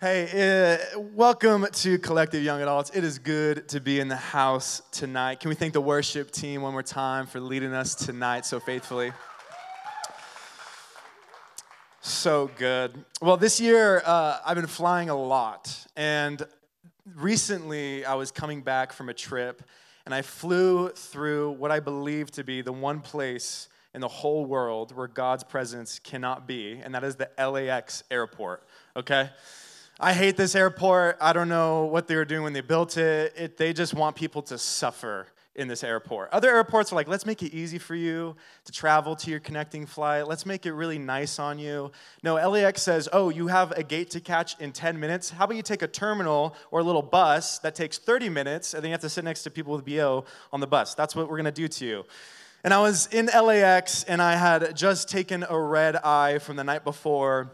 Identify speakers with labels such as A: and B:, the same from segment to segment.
A: Hey, uh, welcome to Collective Young Adults. It is good to be in the house tonight. Can we thank the worship team one more time for leading us tonight so faithfully? So good. Well, this year uh, I've been flying a lot, and recently I was coming back from a trip, and I flew through what I believe to be the one place in the whole world where God's presence cannot be, and that is the LAX airport, okay? I hate this airport. I don't know what they were doing when they built it. it. They just want people to suffer in this airport. Other airports are like, let's make it easy for you to travel to your connecting flight. Let's make it really nice on you. No, LAX says, oh, you have a gate to catch in 10 minutes. How about you take a terminal or a little bus that takes 30 minutes and then you have to sit next to people with BO on the bus? That's what we're gonna do to you. And I was in LAX and I had just taken a red eye from the night before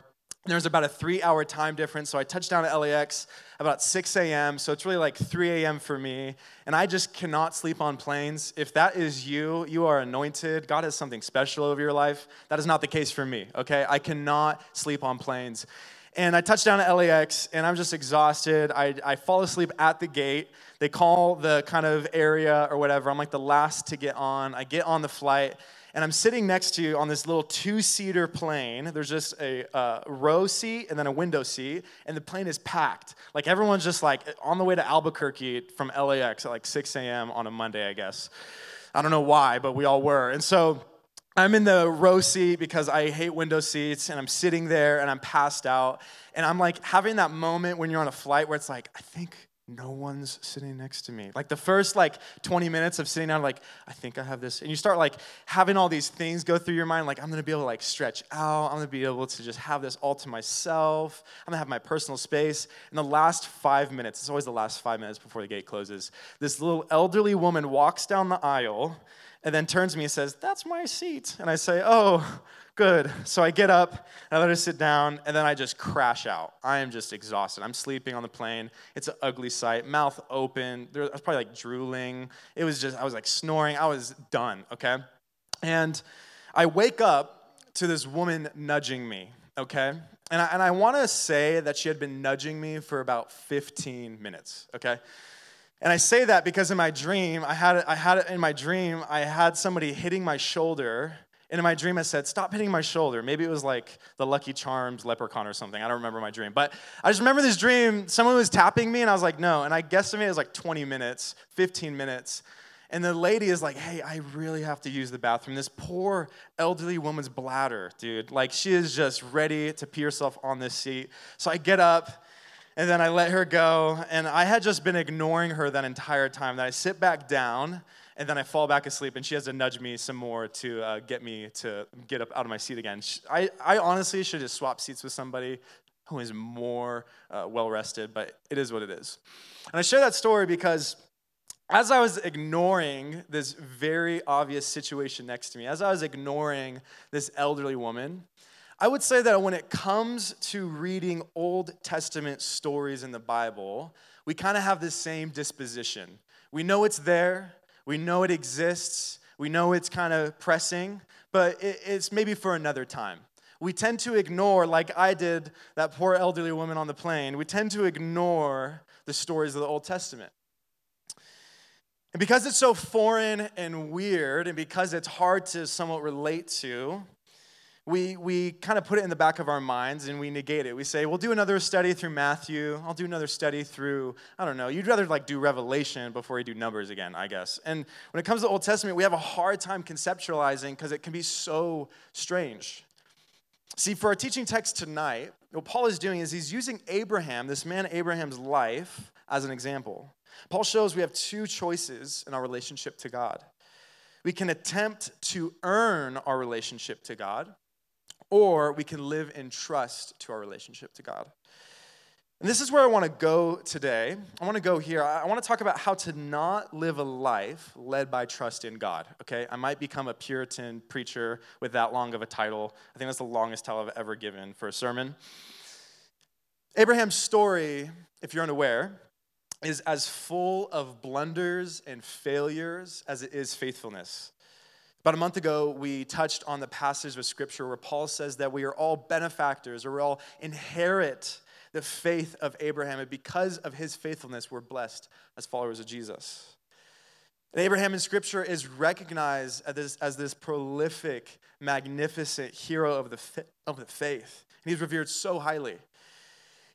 A: there's about a three hour time difference. So I touched down at LAX about 6 a.m. So it's really like 3 a.m. for me. And I just cannot sleep on planes. If that is you, you are anointed. God has something special over your life. That is not the case for me, okay? I cannot sleep on planes. And I touched down at LAX and I'm just exhausted. I, I fall asleep at the gate. They call the kind of area or whatever. I'm like the last to get on. I get on the flight and I'm sitting next to you on this little two seater plane. There's just a uh, row seat and then a window seat, and the plane is packed. Like everyone's just like on the way to Albuquerque from LAX at like 6 a.m. on a Monday, I guess. I don't know why, but we all were. And so I'm in the row seat because I hate window seats, and I'm sitting there and I'm passed out. And I'm like having that moment when you're on a flight where it's like, I think no one's sitting next to me. Like the first like 20 minutes of sitting down, like, I think I have this. And you start like having all these things go through your mind, like, I'm gonna be able to like stretch out. I'm gonna be able to just have this all to myself. I'm gonna have my personal space. In the last five minutes, it's always the last five minutes before the gate closes, this little elderly woman walks down the aisle and then turns to me and says, That's my seat. And I say, Oh, good. So I get up, and I let her sit down, and then I just crash out. I am just exhausted. I'm sleeping on the plane. It's an ugly sight. Mouth open. There, I was probably like drooling. It was just, I was like snoring. I was done, okay? And I wake up to this woman nudging me, okay? And I, and I want to say that she had been nudging me for about 15 minutes, okay? And I say that because in my dream, I had, I had it in my dream, I had somebody hitting my shoulder and in my dream, I said, Stop hitting my shoulder. Maybe it was like the Lucky Charms leprechaun or something. I don't remember my dream. But I just remember this dream. Someone was tapping me, and I was like, No. And I guessed it was like 20 minutes, 15 minutes. And the lady is like, Hey, I really have to use the bathroom. This poor elderly woman's bladder, dude. Like, she is just ready to pee herself on this seat. So I get up. And then I let her go, and I had just been ignoring her that entire time. Then I sit back down, and then I fall back asleep, and she has to nudge me some more to uh, get me to get up out of my seat again. I, I honestly should just swap seats with somebody who is more uh, well rested, but it is what it is. And I share that story because as I was ignoring this very obvious situation next to me, as I was ignoring this elderly woman, I would say that when it comes to reading Old Testament stories in the Bible, we kind of have this same disposition. We know it's there, we know it exists, we know it's kind of pressing, but it's maybe for another time. We tend to ignore, like I did that poor elderly woman on the plane, we tend to ignore the stories of the Old Testament. And because it's so foreign and weird, and because it's hard to somewhat relate to, we, we kind of put it in the back of our minds and we negate it. We say, we'll do another study through Matthew. I'll do another study through, I don't know, you'd rather like do Revelation before you do Numbers again, I guess. And when it comes to the Old Testament, we have a hard time conceptualizing because it can be so strange. See, for our teaching text tonight, what Paul is doing is he's using Abraham, this man Abraham's life, as an example. Paul shows we have two choices in our relationship to God. We can attempt to earn our relationship to God, or we can live in trust to our relationship to God. And this is where I want to go today. I want to go here. I want to talk about how to not live a life led by trust in God. Okay? I might become a Puritan preacher with that long of a title. I think that's the longest title I've ever given for a sermon. Abraham's story, if you're unaware, is as full of blunders and failures as it is faithfulness. About a month ago, we touched on the passage of scripture where Paul says that we are all benefactors or we all inherit the faith of Abraham. And because of his faithfulness, we're blessed as followers of Jesus. And Abraham in Scripture is recognized as this, as this prolific, magnificent hero of the, of the faith. And he's revered so highly.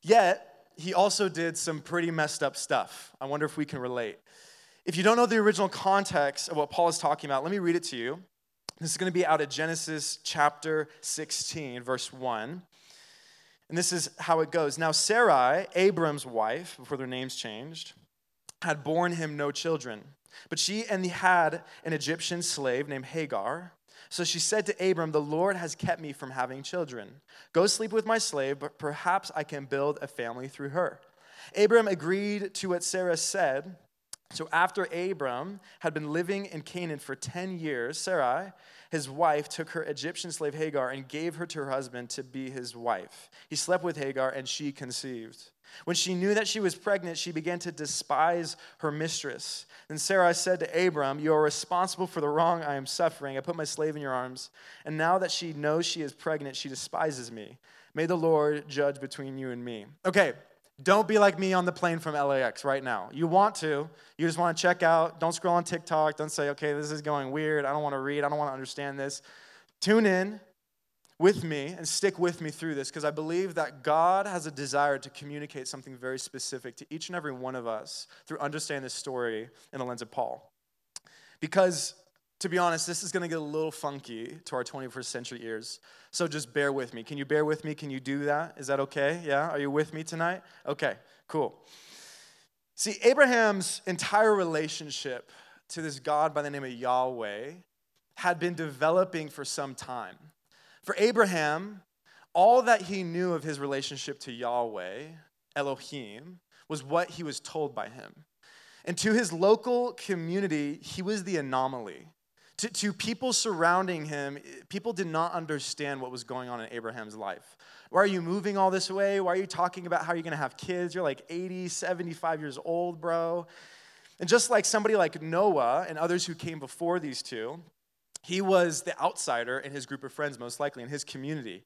A: Yet, he also did some pretty messed up stuff. I wonder if we can relate. If you don't know the original context of what Paul is talking about, let me read it to you. This is going to be out of Genesis chapter 16, verse 1. And this is how it goes. Now, Sarai, Abram's wife, before their names changed, had borne him no children. But she and he had an Egyptian slave named Hagar. So she said to Abram, The Lord has kept me from having children. Go sleep with my slave, but perhaps I can build a family through her. Abram agreed to what Sarah said. So after Abram had been living in Canaan for 10 years, Sarai, his wife, took her Egyptian slave Hagar and gave her to her husband to be his wife. He slept with Hagar and she conceived. When she knew that she was pregnant, she began to despise her mistress. Then Sarai said to Abram, You are responsible for the wrong I am suffering. I put my slave in your arms, and now that she knows she is pregnant, she despises me. May the Lord judge between you and me. Okay, don't be like me on the plane from LAX right now. You want to, you just want to check out. Don't scroll on TikTok. Don't say, okay, this is going weird. I don't want to read. I don't want to understand this. Tune in, with me and stick with me through this because I believe that God has a desire to communicate something very specific to each and every one of us through understanding this story in the lens of Paul. Because, to be honest, this is going to get a little funky to our 21st century ears. So just bear with me. Can you bear with me? Can you do that? Is that okay? Yeah? Are you with me tonight? Okay, cool. See, Abraham's entire relationship to this God by the name of Yahweh had been developing for some time. For Abraham, all that he knew of his relationship to Yahweh, Elohim, was what he was told by him. And to his local community, he was the anomaly. To, to people surrounding him, people did not understand what was going on in Abraham's life. Why are you moving all this way? Why are you talking about how you're gonna have kids? You're like 80, 75 years old, bro. And just like somebody like Noah and others who came before these two, he was the outsider in his group of friends, most likely, in his community.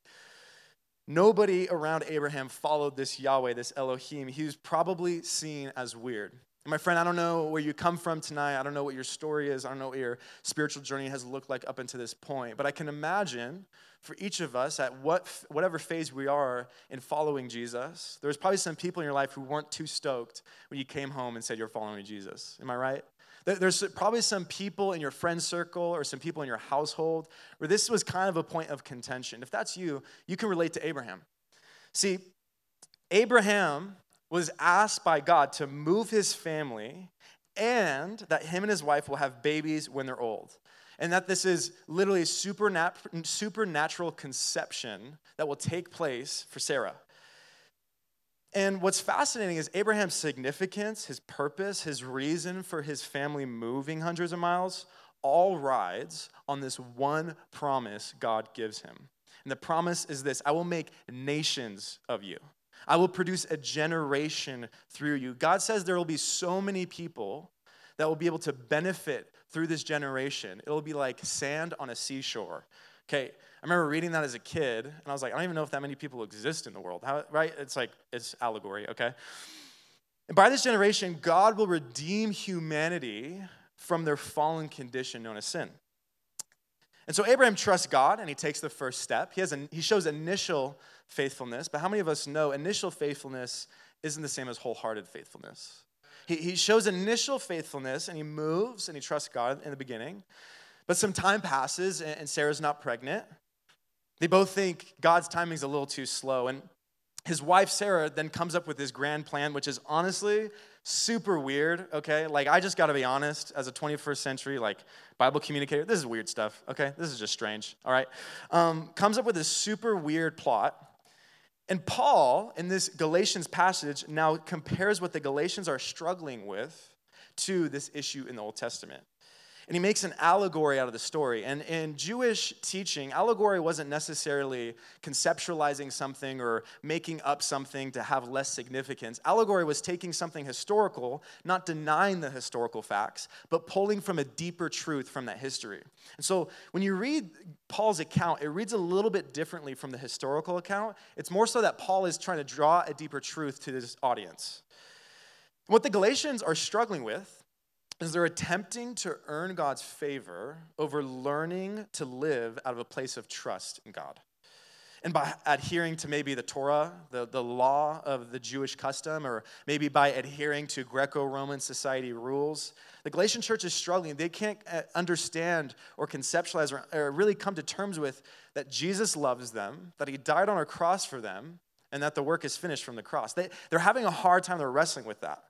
A: Nobody around Abraham followed this Yahweh, this Elohim. He was probably seen as weird. And my friend, I don't know where you come from tonight. I don't know what your story is. I don't know what your spiritual journey has looked like up until this point. But I can imagine for each of us at what, whatever phase we are in following Jesus, there's probably some people in your life who weren't too stoked when you came home and said you're following Jesus. Am I right? There's probably some people in your friend circle or some people in your household where this was kind of a point of contention. If that's you, you can relate to Abraham. See, Abraham was asked by God to move his family and that him and his wife will have babies when they're old. And that this is literally a supernatural conception that will take place for Sarah. And what's fascinating is Abraham's significance, his purpose, his reason for his family moving hundreds of miles all rides on this one promise God gives him. And the promise is this I will make nations of you. I will produce a generation through you. God says there will be so many people that will be able to benefit through this generation. It'll be like sand on a seashore. Okay, I remember reading that as a kid, and I was like, I don't even know if that many people exist in the world. How, right? It's like, it's allegory, okay? And by this generation, God will redeem humanity from their fallen condition known as sin. And so Abraham trusts God and he takes the first step. He, has a, he shows initial faithfulness, but how many of us know initial faithfulness isn't the same as wholehearted faithfulness? He, he shows initial faithfulness and he moves and he trusts God in the beginning. But some time passes and Sarah's not pregnant. They both think God's timing is a little too slow. And his wife, Sarah, then comes up with this grand plan, which is honestly super weird, okay? Like, I just gotta be honest, as a 21st century, like, Bible communicator, this is weird stuff, okay? This is just strange, all right? Um, comes up with this super weird plot. And Paul, in this Galatians passage, now compares what the Galatians are struggling with to this issue in the Old Testament. And he makes an allegory out of the story. And in Jewish teaching, allegory wasn't necessarily conceptualizing something or making up something to have less significance. Allegory was taking something historical, not denying the historical facts, but pulling from a deeper truth from that history. And so when you read Paul's account, it reads a little bit differently from the historical account. It's more so that Paul is trying to draw a deeper truth to this audience. What the Galatians are struggling with is they're attempting to earn God's favor over learning to live out of a place of trust in God. And by adhering to maybe the Torah, the, the law of the Jewish custom, or maybe by adhering to Greco Roman society rules, the Galatian church is struggling. They can't uh, understand or conceptualize or, or really come to terms with that Jesus loves them, that he died on a cross for them, and that the work is finished from the cross. They, they're having a hard time, they're wrestling with that.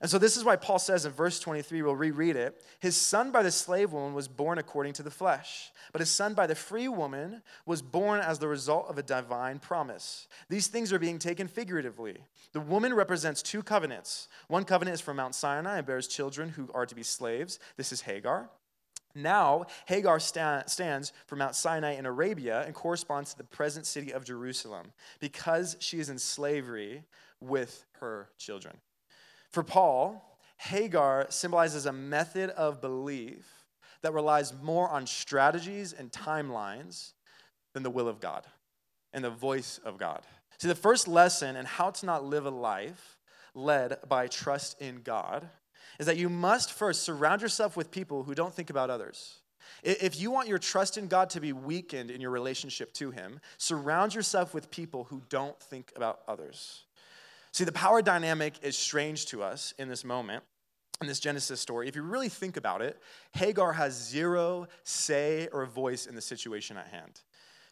A: And so this is why Paul says in verse 23, we'll reread it His son by the slave woman was born according to the flesh, but his son by the free woman was born as the result of a divine promise. These things are being taken figuratively. The woman represents two covenants. One covenant is from Mount Sinai and bears children who are to be slaves. This is Hagar. Now, Hagar sta- stands for Mount Sinai in Arabia and corresponds to the present city of Jerusalem because she is in slavery with her children. For Paul, Hagar symbolizes a method of belief that relies more on strategies and timelines than the will of God and the voice of God. See, the first lesson in how to not live a life led by trust in God is that you must first surround yourself with people who don't think about others. If you want your trust in God to be weakened in your relationship to Him, surround yourself with people who don't think about others. See, the power dynamic is strange to us in this moment, in this Genesis story. If you really think about it, Hagar has zero say or voice in the situation at hand.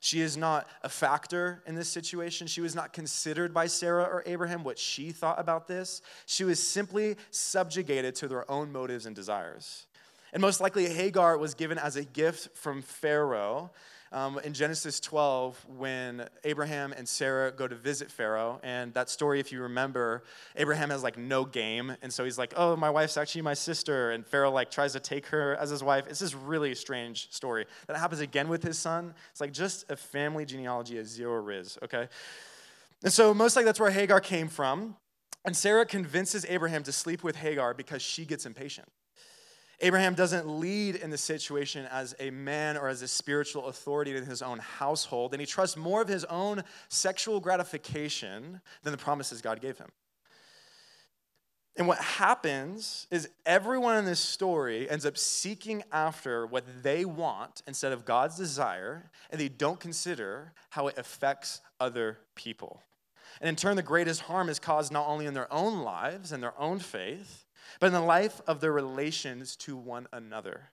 A: She is not a factor in this situation. She was not considered by Sarah or Abraham what she thought about this. She was simply subjugated to their own motives and desires. And most likely, Hagar was given as a gift from Pharaoh um, in Genesis 12 when Abraham and Sarah go to visit Pharaoh. And that story, if you remember, Abraham has like no game. And so he's like, oh, my wife's actually my sister. And Pharaoh like tries to take her as his wife. It's this really strange story. That happens again with his son. It's like just a family genealogy of zero riz, okay? And so most like that's where Hagar came from. And Sarah convinces Abraham to sleep with Hagar because she gets impatient. Abraham doesn't lead in the situation as a man or as a spiritual authority in his own household, and he trusts more of his own sexual gratification than the promises God gave him. And what happens is everyone in this story ends up seeking after what they want instead of God's desire, and they don't consider how it affects other people. And in turn, the greatest harm is caused not only in their own lives and their own faith, but in the life of their relations to one another.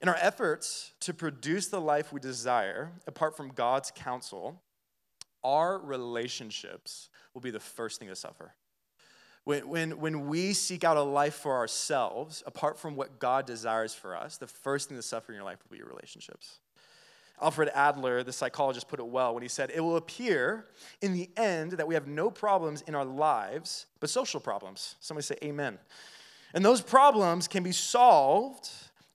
A: In our efforts to produce the life we desire, apart from God's counsel, our relationships will be the first thing to suffer. When, when, when we seek out a life for ourselves, apart from what God desires for us, the first thing to suffer in your life will be your relationships. Alfred Adler, the psychologist, put it well when he said, It will appear in the end that we have no problems in our lives, but social problems. Somebody say, Amen. And those problems can be solved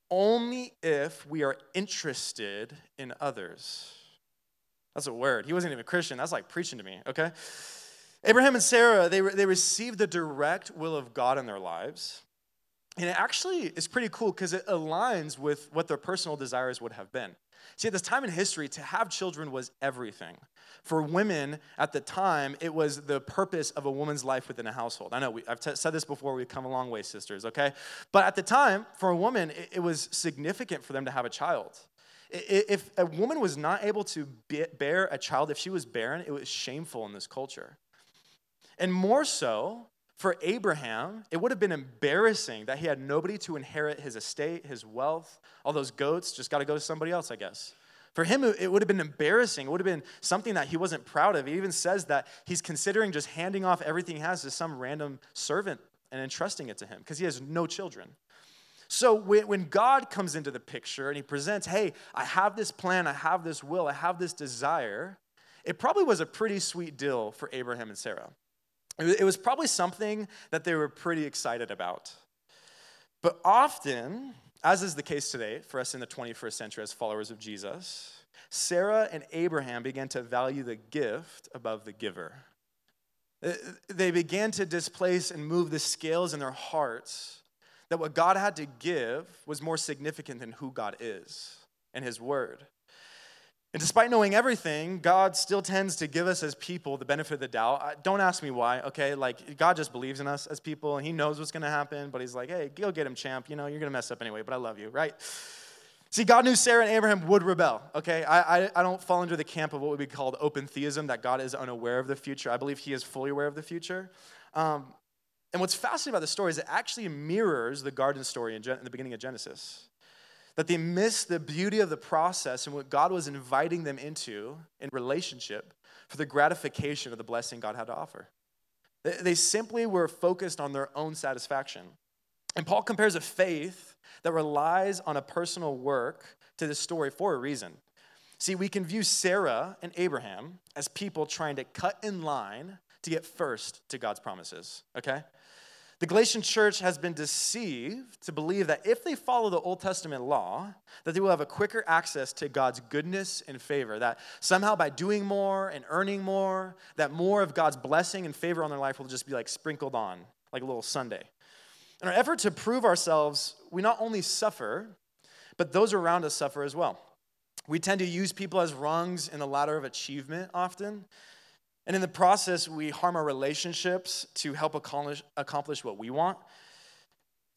A: only if we are interested in others. That's a word. He wasn't even a Christian. That's like preaching to me, okay? Abraham and Sarah, they, they received the direct will of God in their lives. And it actually is pretty cool because it aligns with what their personal desires would have been. See, at this time in history, to have children was everything. For women at the time, it was the purpose of a woman's life within a household. I know we, I've t- said this before, we've come a long way, sisters, okay? But at the time, for a woman, it, it was significant for them to have a child. If a woman was not able to bear a child, if she was barren, it was shameful in this culture. And more so, for Abraham, it would have been embarrassing that he had nobody to inherit his estate, his wealth. All those goats just got to go to somebody else, I guess. For him, it would have been embarrassing. It would have been something that he wasn't proud of. He even says that he's considering just handing off everything he has to some random servant and entrusting it to him because he has no children. So when God comes into the picture and he presents, hey, I have this plan, I have this will, I have this desire, it probably was a pretty sweet deal for Abraham and Sarah. It was probably something that they were pretty excited about. But often, as is the case today for us in the 21st century as followers of Jesus, Sarah and Abraham began to value the gift above the giver. Uh, they began to displace and move the scales in their hearts that what God had to give was more significant than who God is and His Word. And despite knowing everything, God still tends to give us as people the benefit of the doubt. Don't ask me why, okay? Like, God just believes in us as people, and He knows what's gonna happen, but He's like, hey, go get him, champ. You know, you're gonna mess up anyway, but I love you, right? See, God knew Sarah and Abraham would rebel, okay? I, I, I don't fall into the camp of what would be called open theism, that God is unaware of the future. I believe He is fully aware of the future. Um, and what's fascinating about the story is it actually mirrors the garden story in, Gen- in the beginning of Genesis that they missed the beauty of the process and what God was inviting them into in relationship for the gratification of the blessing God had to offer. They simply were focused on their own satisfaction. And Paul compares a faith that relies on a personal work to this story for a reason. See, we can view Sarah and Abraham as people trying to cut in line to get first to God's promises, okay? The Galatian church has been deceived to believe that if they follow the Old Testament law, that they will have a quicker access to God's goodness and favor, that somehow by doing more and earning more, that more of God's blessing and favor on their life will just be like sprinkled on, like a little sundae. In our effort to prove ourselves, we not only suffer, but those around us suffer as well. We tend to use people as rungs in the ladder of achievement often, and in the process, we harm our relationships to help accomplish, accomplish what we want.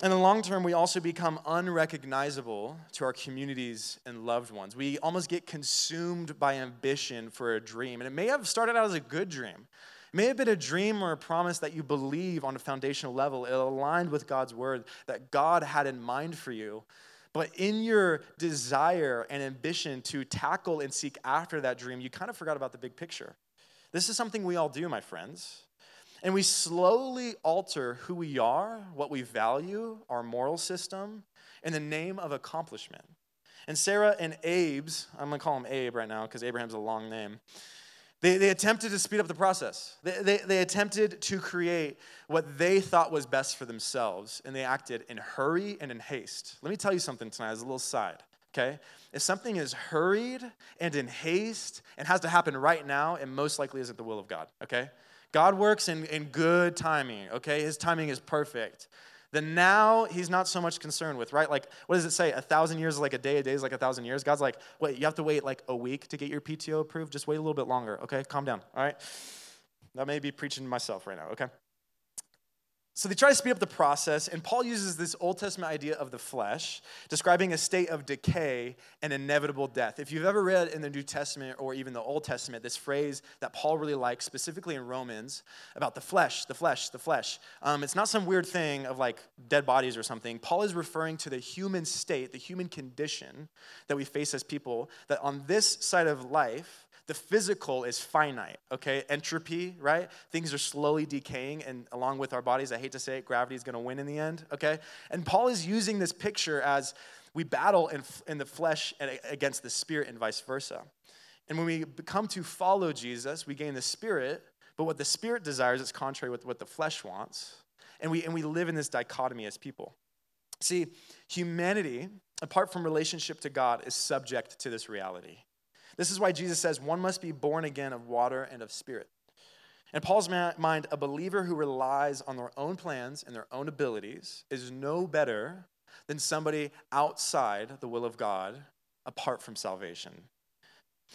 A: In the long term, we also become unrecognizable to our communities and loved ones. We almost get consumed by ambition for a dream. And it may have started out as a good dream. It may have been a dream or a promise that you believe on a foundational level. It aligned with God's word that God had in mind for you. But in your desire and ambition to tackle and seek after that dream, you kind of forgot about the big picture. This is something we all do, my friends. And we slowly alter who we are, what we value, our moral system, in the name of accomplishment. And Sarah and Abe's, I'm gonna call him Abe right now because Abraham's a long name. They, they attempted to speed up the process. They, they, they attempted to create what they thought was best for themselves, and they acted in hurry and in haste. Let me tell you something tonight as a little side okay? If something is hurried and in haste and has to happen right now, it most likely isn't the will of God, okay? God works in, in good timing, okay? His timing is perfect. The now, he's not so much concerned with, right? Like, what does it say? A thousand years is like a day, a day is like a thousand years. God's like, wait, you have to wait like a week to get your PTO approved? Just wait a little bit longer, okay? Calm down, all right? That may be preaching to myself right now, okay? So they try to speed up the process, and Paul uses this Old Testament idea of the flesh, describing a state of decay and inevitable death. If you've ever read in the New Testament or even the Old Testament, this phrase that Paul really likes, specifically in Romans, about the flesh, the flesh, the flesh, um, it's not some weird thing of like dead bodies or something. Paul is referring to the human state, the human condition that we face as people, that on this side of life, the physical is finite, okay? Entropy, right? Things are slowly decaying, and along with our bodies, I hate to say it, gravity is gonna win in the end, okay? And Paul is using this picture as we battle in, in the flesh and against the spirit and vice versa. And when we come to follow Jesus, we gain the spirit, but what the spirit desires is contrary with what the flesh wants. And we, and we live in this dichotomy as people. See, humanity, apart from relationship to God, is subject to this reality. This is why Jesus says one must be born again of water and of spirit. In Paul's mind, a believer who relies on their own plans and their own abilities is no better than somebody outside the will of God apart from salvation.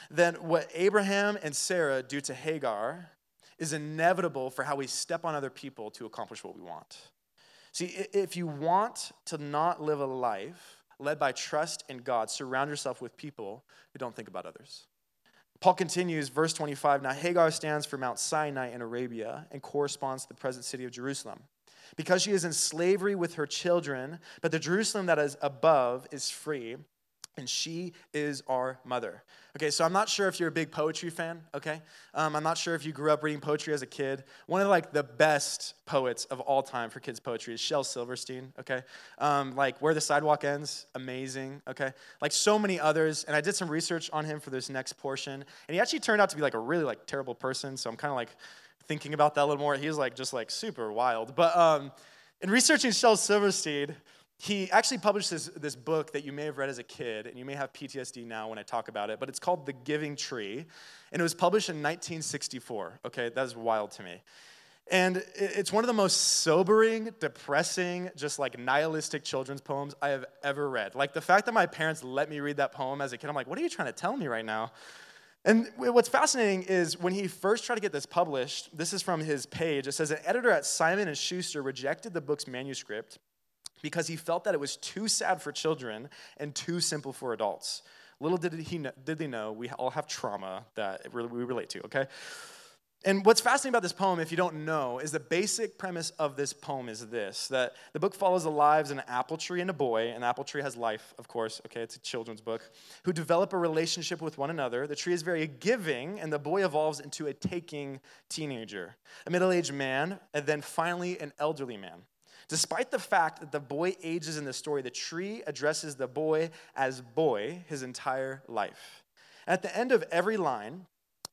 A: Then what Abraham and Sarah do to Hagar is inevitable for how we step on other people to accomplish what we want. See, if you want to not live a life led by trust in God. Surround yourself with people who don't think about others. Paul continues, verse 25. Now, Hagar stands for Mount Sinai in Arabia and corresponds to the present city of Jerusalem. Because she is in slavery with her children, but the Jerusalem that is above is free, and she is our mother. Okay, so I'm not sure if you're a big poetry fan, okay? Um, I'm not sure if you grew up reading poetry as a kid. One of like the best poets of all time for kids' poetry is Shel Silverstein, okay? Um, like Where the Sidewalk Ends, amazing, okay? Like so many others, and I did some research on him for this next portion, and he actually turned out to be like a really like terrible person, so I'm kind of like thinking about that a little more. He's like just like super wild. But um, in researching Shel Silverstein, he actually published this, this book that you may have read as a kid, and you may have PTSD now when I talk about it, but it's called The Giving Tree, and it was published in 1964. Okay, that is wild to me. And it's one of the most sobering, depressing, just like nihilistic children's poems I have ever read. Like the fact that my parents let me read that poem as a kid, I'm like, what are you trying to tell me right now? And what's fascinating is when he first tried to get this published, this is from his page. It says an editor at Simon and Schuster rejected the book's manuscript because he felt that it was too sad for children and too simple for adults. Little did he know, did they know we all have trauma that we relate to, okay? And what's fascinating about this poem, if you don't know, is the basic premise of this poem is this that the book follows the lives of an apple tree and a boy, and the apple tree has life, of course, okay, it's a children's book, who develop a relationship with one another. The tree is very giving, and the boy evolves into a taking teenager, a middle aged man, and then finally an elderly man. Despite the fact that the boy ages in the story, the tree addresses the boy as boy his entire life. At the end of every line,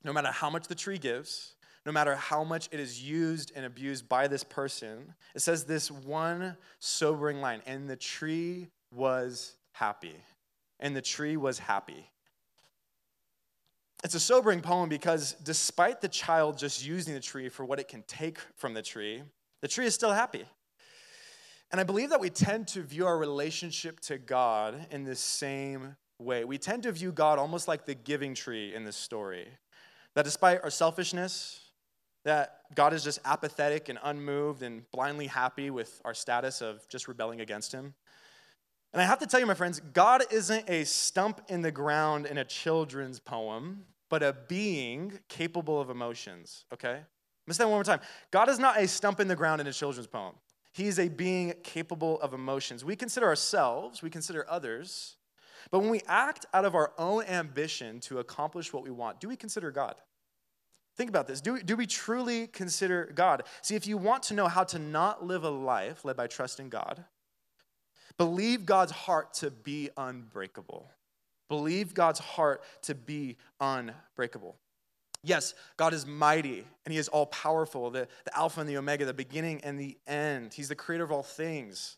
A: no matter how much the tree gives, no matter how much it is used and abused by this person, it says this one sobering line and the tree was happy. And the tree was happy. It's a sobering poem because despite the child just using the tree for what it can take from the tree, the tree is still happy. And I believe that we tend to view our relationship to God in the same way. We tend to view God almost like the giving tree in this story. That despite our selfishness, that God is just apathetic and unmoved and blindly happy with our status of just rebelling against Him. And I have to tell you, my friends, God isn't a stump in the ground in a children's poem, but a being capable of emotions, okay? Me say that one more time. God is not a stump in the ground in a children's poem. He's a being capable of emotions. We consider ourselves, we consider others, but when we act out of our own ambition to accomplish what we want, do we consider God? Think about this. Do, do we truly consider God? See, if you want to know how to not live a life led by trust in God, believe God's heart to be unbreakable. Believe God's heart to be unbreakable. Yes, God is mighty and He is all powerful, the, the Alpha and the Omega, the beginning and the end. He's the creator of all things.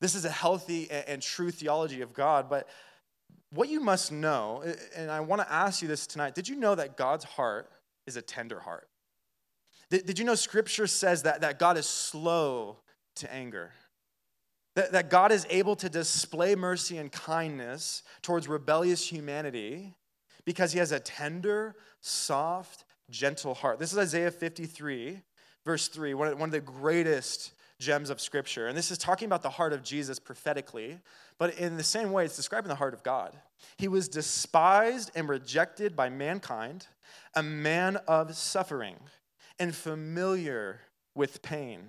A: This is a healthy and, and true theology of God. But what you must know, and I want to ask you this tonight did you know that God's heart is a tender heart. Did, did you know scripture says that, that God is slow to anger? That, that God is able to display mercy and kindness towards rebellious humanity because he has a tender, soft, gentle heart. This is Isaiah 53, verse 3, one of, one of the greatest gems of Scripture. And this is talking about the heart of Jesus prophetically, but in the same way, it's describing the heart of God. He was despised and rejected by mankind, a man of suffering and familiar with pain.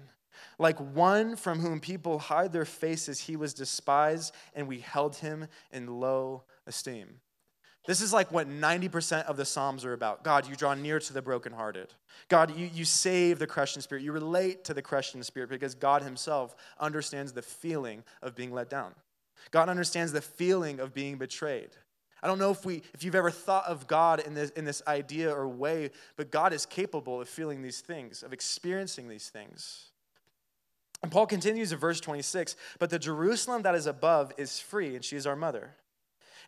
A: Like one from whom people hide their faces, he was despised, and we held him in low esteem. This is like what 90% of the Psalms are about. God, you draw near to the brokenhearted. God, you, you save the crushed spirit. You relate to the crushed spirit because God Himself understands the feeling of being let down. God understands the feeling of being betrayed. I don't know if, we, if you've ever thought of God in this, in this idea or way, but God is capable of feeling these things, of experiencing these things. And Paul continues in verse 26 But the Jerusalem that is above is free, and she is our mother.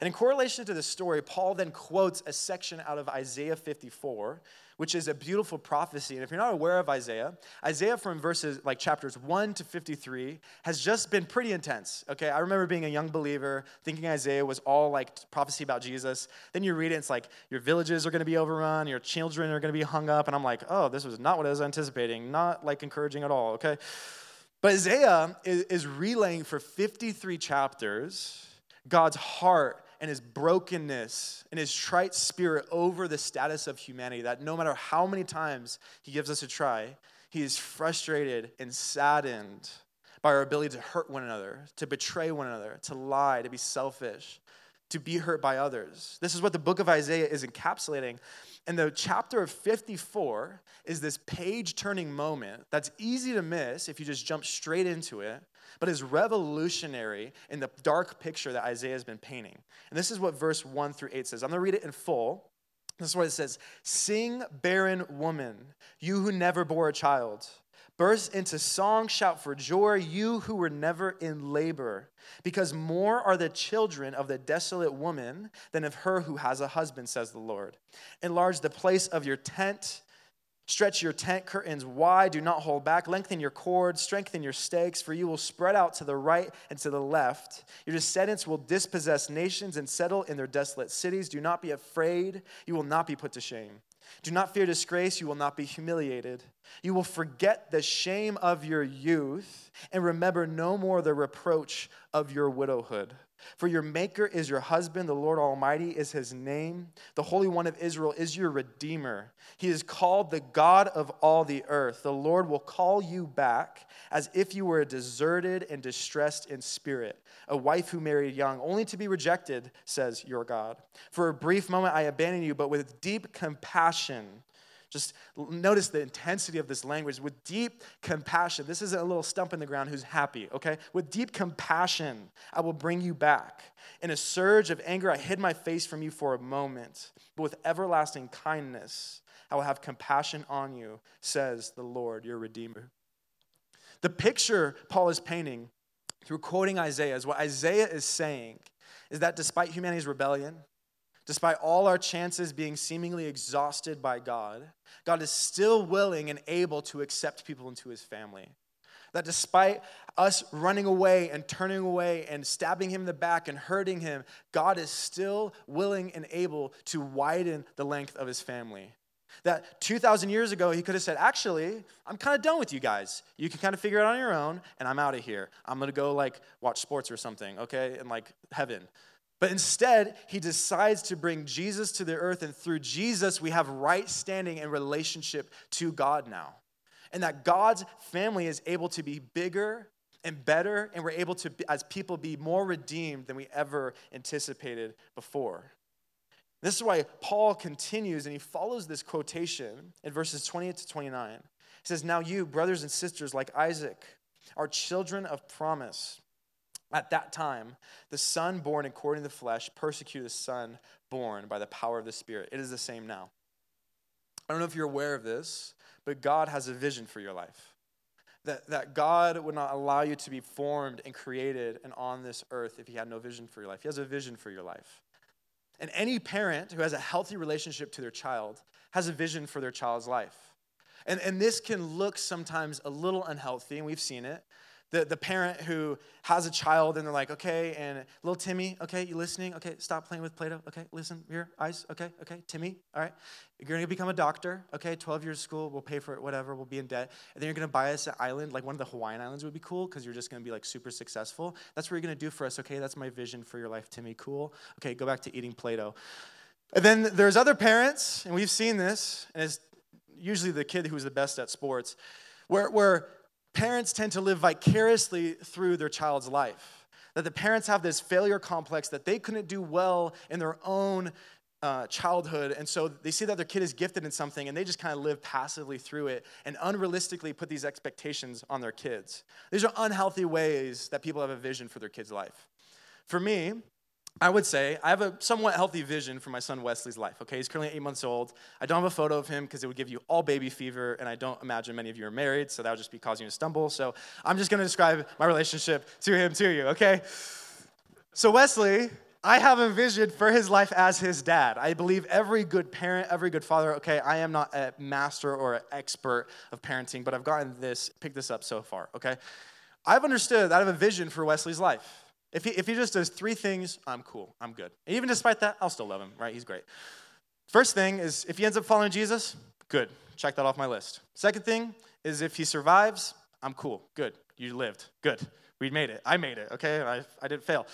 A: And in correlation to this story, Paul then quotes a section out of Isaiah 54, which is a beautiful prophecy. And if you're not aware of Isaiah, Isaiah from verses like chapters 1 to 53 has just been pretty intense. Okay, I remember being a young believer, thinking Isaiah was all like prophecy about Jesus. Then you read it, it's like your villages are going to be overrun, your children are going to be hung up. And I'm like, oh, this was not what I was anticipating, not like encouraging at all. Okay. But Isaiah is, is relaying for 53 chapters God's heart and his brokenness and his trite spirit over the status of humanity. That no matter how many times he gives us a try, he is frustrated and saddened by our ability to hurt one another, to betray one another, to lie, to be selfish, to be hurt by others. This is what the book of Isaiah is encapsulating. And the chapter of 54 is this page turning moment that's easy to miss if you just jump straight into it but is revolutionary in the dark picture that Isaiah has been painting. And this is what verse 1 through 8 says. I'm going to read it in full. This is what it says Sing, barren woman, you who never bore a child. Burst into song, shout for joy, you who were never in labor, because more are the children of the desolate woman than of her who has a husband, says the Lord. Enlarge the place of your tent. Stretch your tent curtains wide, do not hold back. Lengthen your cords, strengthen your stakes, for you will spread out to the right and to the left. Your descendants will dispossess nations and settle in their desolate cities. Do not be afraid, you will not be put to shame. Do not fear disgrace, you will not be humiliated. You will forget the shame of your youth and remember no more the reproach of your widowhood. For your Maker is your husband, the Lord Almighty is his name. The Holy One of Israel is your Redeemer. He is called the God of all the earth. The Lord will call you back as if you were deserted and distressed in spirit, a wife who married young, only to be rejected, says your God. For a brief moment I abandoned you, but with deep compassion. Just notice the intensity of this language. With deep compassion, this isn't a little stump in the ground who's happy, okay? With deep compassion, I will bring you back. In a surge of anger, I hid my face from you for a moment, but with everlasting kindness, I will have compassion on you, says the Lord, your Redeemer. The picture Paul is painting through quoting Isaiah is what Isaiah is saying is that despite humanity's rebellion, despite all our chances being seemingly exhausted by God, God is still willing and able to accept people into his family. That despite us running away and turning away and stabbing him in the back and hurting him, God is still willing and able to widen the length of his family. That 2,000 years ago, he could have said, Actually, I'm kind of done with you guys. You can kind of figure it out on your own, and I'm out of here. I'm going to go like watch sports or something, okay, And like heaven. But instead, he decides to bring Jesus to the earth, and through Jesus, we have right standing and relationship to God now. And that God's family is able to be bigger and better, and we're able to, as people, be more redeemed than we ever anticipated before. This is why Paul continues and he follows this quotation in verses 28 to 29. He says, Now you, brothers and sisters, like Isaac, are children of promise. At that time, the son born according to the flesh persecuted the son born by the power of the Spirit. It is the same now. I don't know if you're aware of this, but God has a vision for your life. That, that God would not allow you to be formed and created and on this earth if He had no vision for your life. He has a vision for your life. And any parent who has a healthy relationship to their child has a vision for their child's life. And, and this can look sometimes a little unhealthy, and we've seen it the, the parent who has a child and they're like, okay, and little Timmy, okay, you listening? Okay, stop playing with Play Doh. Okay, listen, here, eyes, okay, okay, Timmy, all right. You're gonna become a doctor, okay, 12 years of school, we'll pay for it, whatever, we'll be in debt. And then you're gonna buy us an island, like one of the Hawaiian Islands would be cool because you're just gonna be like super successful. That's what you're gonna do for us, okay? That's my vision for your life, Timmy, cool. Okay, go back to eating Play Doh. And then there's other parents, and we've seen this, and it's usually the kid who's the best at sports, where, where parents tend to live vicariously through their child's life. That the parents have this failure complex that they couldn't do well in their own uh, childhood, and so they see that their kid is gifted in something, and they just kind of live passively through it and unrealistically put these expectations on their kids. These are unhealthy ways that people have a vision for their kid's life. For me, I would say I have a somewhat healthy vision for my son Wesley's life. Okay, he's currently eight months old. I don't have a photo of him because it would give you all baby fever, and I don't imagine many of you are married, so that would just be causing you to stumble. So I'm just to describe my relationship to him to you. Okay. So Wesley, I have a vision for his life as his dad. I believe every good parent, every good father. Okay, I am not a master or an expert of parenting, but I've gotten this, picked this up so far. Okay, I've understood that I have a vision for Wesley's life. If he, if he just does three things, I'm cool. I'm good. And even despite that, I'll still love him, right? He's great. First thing is if he ends up following Jesus, good. Check that off my list. Second thing is if he survives, I'm cool. Good. You lived. Good. We made it. I made it, okay? I, I didn't fail.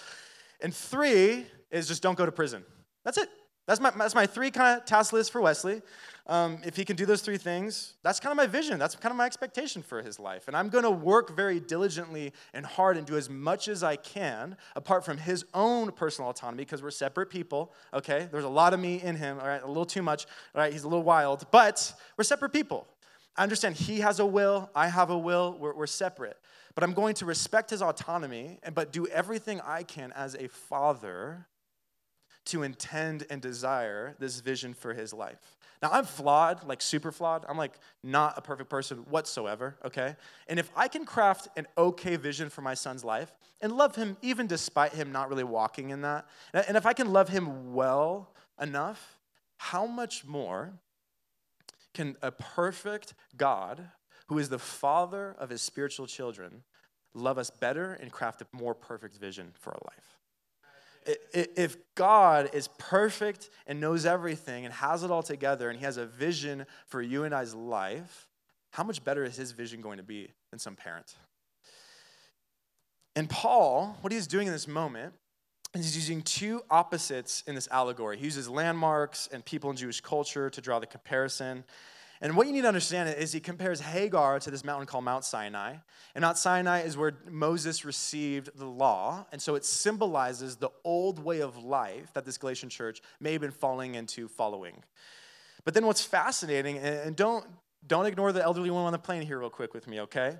A: And three is just don't go to prison. That's it. That's my, that's my three kind of task list for Wesley. Um, if he can do those three things, that's kind of my vision. That's kind of my expectation for his life. And I'm going to work very diligently and hard and do as much as I can, apart from his own personal autonomy, because we're separate people, okay? There's a lot of me in him, all right? A little too much, all right? He's a little wild, but we're separate people. I understand he has a will, I have a will, we're, we're separate. But I'm going to respect his autonomy, and, but do everything I can as a father to intend and desire this vision for his life. Now, I'm flawed, like super flawed. I'm like not a perfect person whatsoever, okay? And if I can craft an okay vision for my son's life and love him even despite him not really walking in that, and if I can love him well enough, how much more can a perfect God, who is the father of his spiritual children, love us better and craft a more perfect vision for our life? If God is perfect and knows everything and has it all together and he has a vision for you and I's life, how much better is his vision going to be than some parent? And Paul, what he's doing in this moment is he's using two opposites in this allegory. He uses landmarks and people in Jewish culture to draw the comparison. And what you need to understand is he compares Hagar to this mountain called Mount Sinai. And Mount Sinai is where Moses received the law. And so it symbolizes the old way of life that this Galatian church may have been falling into following. But then what's fascinating, and don't, don't ignore the elderly one on the plane here, real quick with me, okay?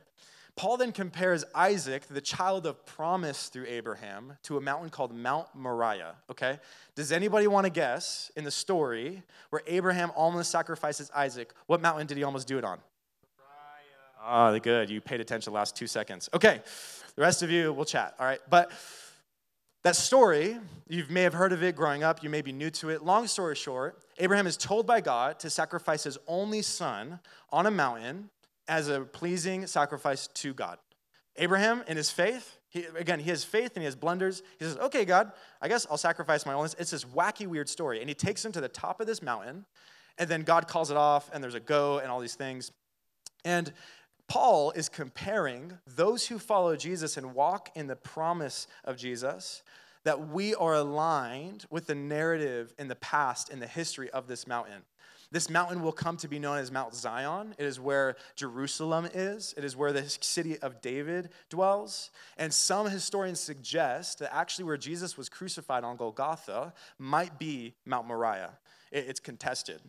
A: Paul then compares Isaac, the child of promise through Abraham, to a mountain called Mount Moriah, okay? Does anybody want to guess in the story where Abraham almost sacrifices Isaac, what mountain did he almost do it on? Ah, oh, good. You paid attention the last two seconds. Okay, the rest of you, we'll chat, all right? But that story, you may have heard of it growing up, you may be new to it. Long story short, Abraham is told by God to sacrifice his only son on a mountain as a pleasing sacrifice to God. Abraham, in his faith, he, again, he has faith and he has blunders. He says, Okay, God, I guess I'll sacrifice my only. It's this wacky, weird story. And he takes him to the top of this mountain, and then God calls it off, and there's a go and all these things. And Paul is comparing those who follow Jesus and walk in the promise of Jesus, that we are aligned with the narrative in the past, in the history of this mountain. This mountain will come to be known as Mount Zion. It is where Jerusalem is, it is where the city of David dwells. And some historians suggest that actually where Jesus was crucified on Golgotha might be Mount Moriah. It's contested.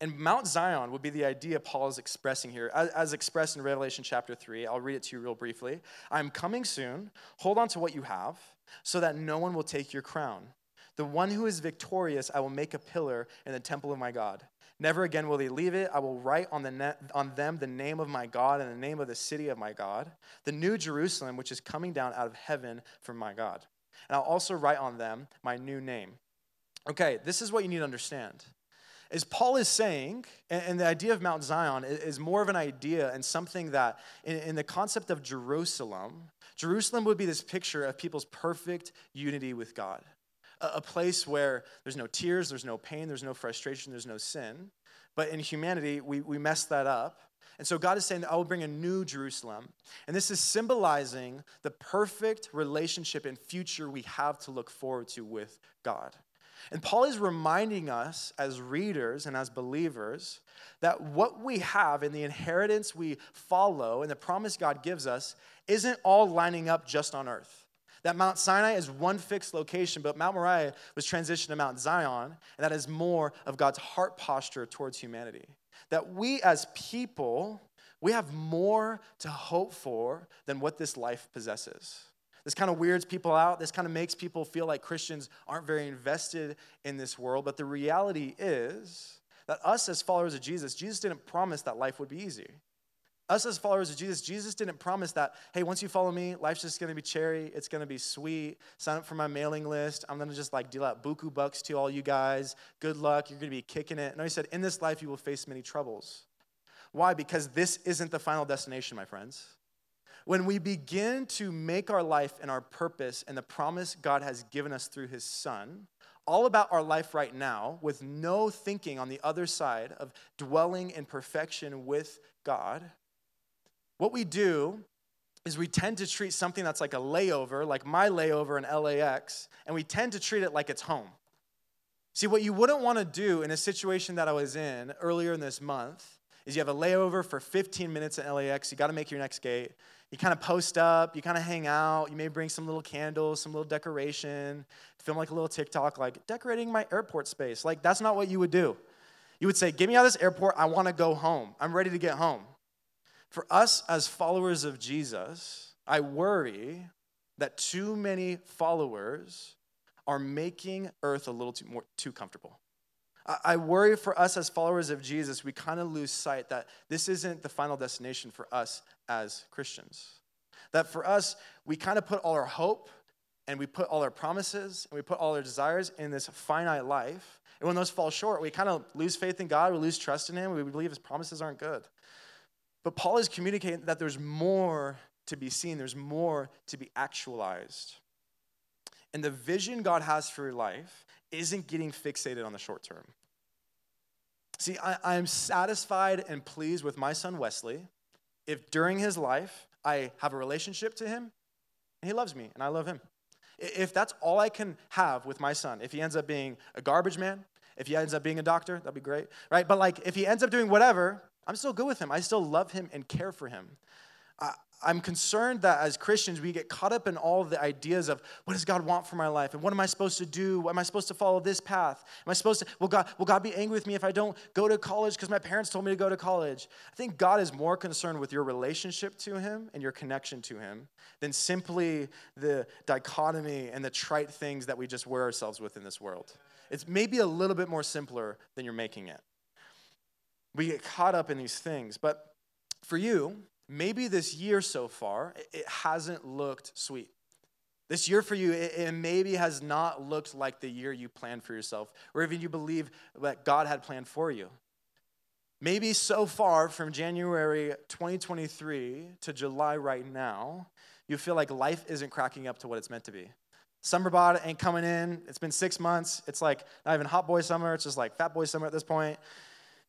A: And Mount Zion would be the idea Paul is expressing here, as, expressed in Revelation chapter 3. I'll read it to you real briefly. I'm coming soon. Hold on to what you have, so that no one will take your crown. The one who is victorious, I will make a pillar in the temple of my God. Never again will they leave it. I will write on, the ne- on them the name of my God and the name of the city of my God, the new Jerusalem, which is coming down out of heaven from my God. And I'll also write on them my new name. Okay, this is what you need to understand. As Paul is saying, and the idea of Mount Zion is more of an idea and something that, in the concept of Jerusalem, Jerusalem would be this picture of people's perfect unity with God a place where there's no tears, there's no pain, there's no frustration, there's no sin. But in humanity, we, we mess that up. And so God is saying that I will bring a new Jerusalem. And this is symbolizing the perfect relationship and future we have to look forward to with God. And Paul is reminding us as readers and as believers that what we have in the inheritance we follow and the promise God gives us isn't all lining up just on earth. That Mount Sinai is one fixed location, but Mount Moriah was transitioned to Mount Zion, and that is more of God's heart posture towards humanity. That we as people, we have more to hope for than what this life possesses. This kind of weirds people out. This kind of makes people feel like Christians aren't very invested in this world. But the reality is that us as followers of Jesus, Jesus didn't promise that life would be easy us as followers of Jesus, Jesus didn't promise that, hey, once you follow me, life's just gonna be cherry, it's gonna be sweet. Sign up for my mailing list. I'm gonna just like deal out buku bucks to all you guys. Good luck, you're gonna be kicking it. No, he said, in this life you will face many troubles. Why? Because this isn't the final destination, my friends. When we begin to make our life and our purpose and the promise God has given us through his son, all about our life right now with no thinking on the other side of dwelling in perfection with God, what we do is we tend to treat something that's like a layover, like my layover in LAX, and we tend to treat it like it's home. See, what you wouldn't want to do in a situation that I was in earlier in this month is you have a layover for 15 minutes at LAX, you got to make your next gate. You kind of post up, you kind of hang out, you may bring some little candles, some little decoration, film like a little TikTok, like decorating my airport space. Like, that's not what you would do. You would say, Get me out of this airport, I want to go home. I'm ready to get home. For us as followers of Jesus, I worry that too many followers are making earth a little too, more, too comfortable. I worry for us as followers of Jesus, we kind of lose sight that this isn't the final destination for us as Christians. That for us, we kind of put all our hope and we put all our promises and we put all our desires in this finite life. And when those fall short, we kind of lose faith in God, we lose trust in Him, we believe His promises aren't good. But Paul is communicating that there's more to be seen, there's more to be actualized. And the vision God has for your life isn't getting fixated on the short term. See, I, am satisfied and pleased with my son Wesley if during his life I have a relationship to him and he loves me and I love him. If that's all I can have with my son, if he ends up being a garbage man, if he ends up being a doctor, that'd be great, right? But like if he ends up doing whatever, I'm still good with him. I still love him and care for him. I'm concerned that as Christians, we get caught up in all the ideas of what does God want for my life? And what am I supposed to do? Am I supposed to follow this path? Am I supposed to, will God, will God be angry with me if I don't go to college because my parents told me to go to college? I think God is more concerned with your relationship to Him and your connection to Him than simply the dichotomy and the trite things that we just wear ourselves with in this world. It's maybe a little bit more simpler than you're making it. We get caught up in these things. But for you, maybe this year so far, it hasn't looked sweet. This year for you, it, maybe has not looked like the year you planned for yourself, or even you believe that God had planned for you. Maybe so far from January 2023 to July right now, you feel like life isn't cracking up to what it's meant to be. Summer bod ain't coming in. It's been six months. It's like not even hot boy summer. It's just like fat boy summer at this point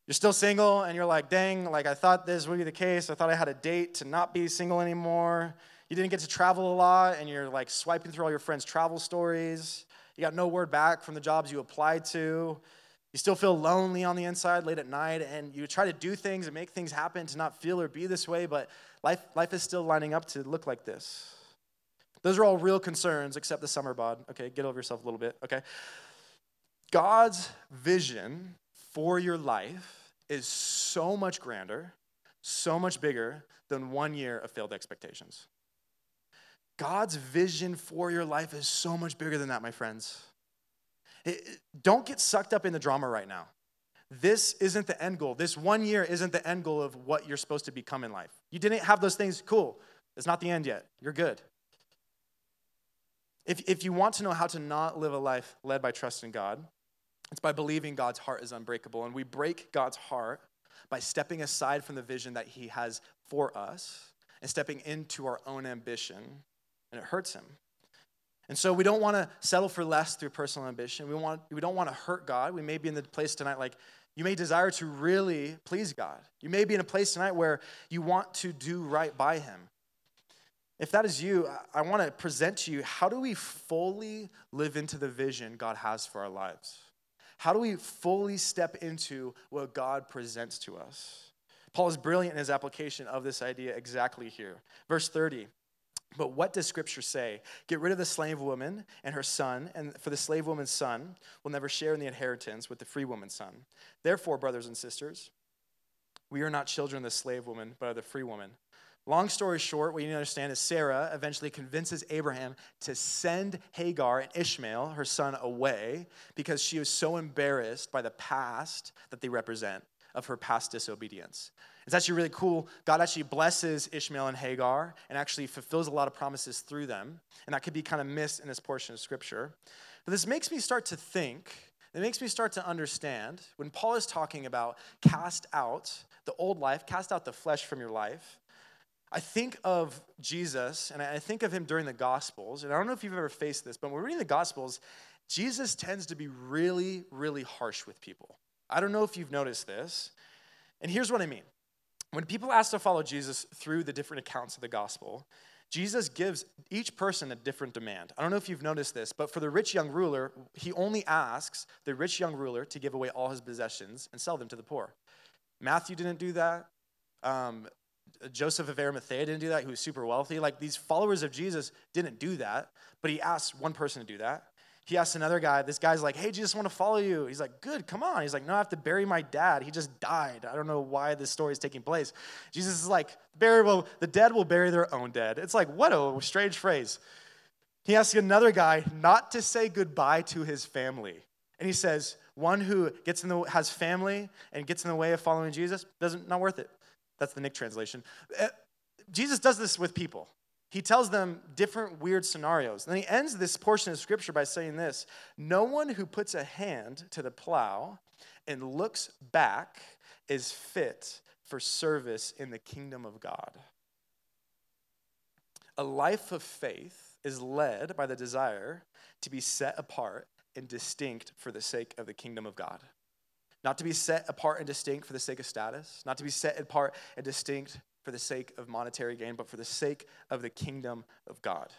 A: you're still single and you're like, dang, like I thought this would be the case. I thought I had a date to not be single anymore. You didn't get to travel a lot and you're like swiping through all your friends' travel stories. You got no word back from the jobs you applied to. You still feel lonely on the inside late at night and you try to do things and make things happen to not feel or be this way, but life, life is still lining up to look like this. Those are all real concerns except the summer bod. Okay, get over yourself a little bit, okay? God's vision for your life is so much grander, so much bigger than one year of failed expectations. God's vision for your life is so much bigger than that, my friends. It, don't get sucked up in the drama right now. This isn't the end goal. This one year isn't the end goal of what you're supposed to become in life. You didn't have those things, cool. It's not the end yet. You're good. If, if you want to know how to not live a life led by trust in God, it's by believing God's heart is unbreakable. And we break God's heart by stepping aside from the vision that He has for us and stepping into our own ambition, and it hurts Him. And so we don't want to settle for less through personal ambition. We, want, we don't want to hurt God. We may be in the place tonight like you may desire to really please God. You may be in a place tonight where you want to do right by Him. If that is you, I want to present to you how do we fully live into the vision God has for our lives? How do we fully step into what God presents to us? Paul is brilliant in his application of this idea exactly here. Verse 30. But what does Scripture say? Get rid of the slave woman and her son, and for the slave woman's son will never share in the inheritance with the free woman's son. Therefore, brothers and sisters, we are not children of the slave woman, but of the free woman. Long story short, what you need to understand is Sarah eventually convinces Abraham to send Hagar and Ishmael, her son, away because she was so embarrassed by the past that they represent of her past disobedience. It's actually really cool. God actually blesses Ishmael and Hagar and actually fulfills a lot of promises through them. And that could be kind of missed in this portion of scripture. But this makes me start to think, it makes me start to understand when Paul is talking about cast out the old life, cast out the flesh from your life I think of Jesus and I think of him during the Gospels. And I don't know if you've ever faced this, but when we're reading the Gospels, Jesus tends to be really, really harsh with people. I don't know if you've noticed this. And here's what I mean when people ask to follow Jesus through the different accounts of the Gospel, Jesus gives each person a different demand. I don't know if you've noticed this, but for the rich young ruler, he only asks the rich young ruler to give away all his possessions and sell them to the poor. Matthew didn't do that. Um, Joseph of Arimathea didn't do that. He was super wealthy. Like these followers of Jesus didn't do that, but he asked one person to do that. He asked another guy, this guy's like, hey, Jesus, I want to follow you. He's like, good, come on. He's like, no, I have to bury my dad. He just died. I don't know why this story is taking place. Jesus is like, bury, well, the dead will bury their own dead. It's like, what a strange phrase. He asks another guy not to say goodbye to his family. And he says, one who gets in the has family and gets in the way of following Jesus doesn't not worth it. That's the Nick translation. Uh, Jesus does this with people. He tells them different weird scenarios. And then he ends this portion of scripture by saying this No one who puts a hand to the plow and looks back is fit for service in the kingdom of God. A life of faith is led by the desire to be set apart and distinct for the sake of the kingdom of God. Not to be set apart and distinct for the sake of status, not to be set apart and distinct for the sake of monetary gain, but for the sake of the kingdom of God.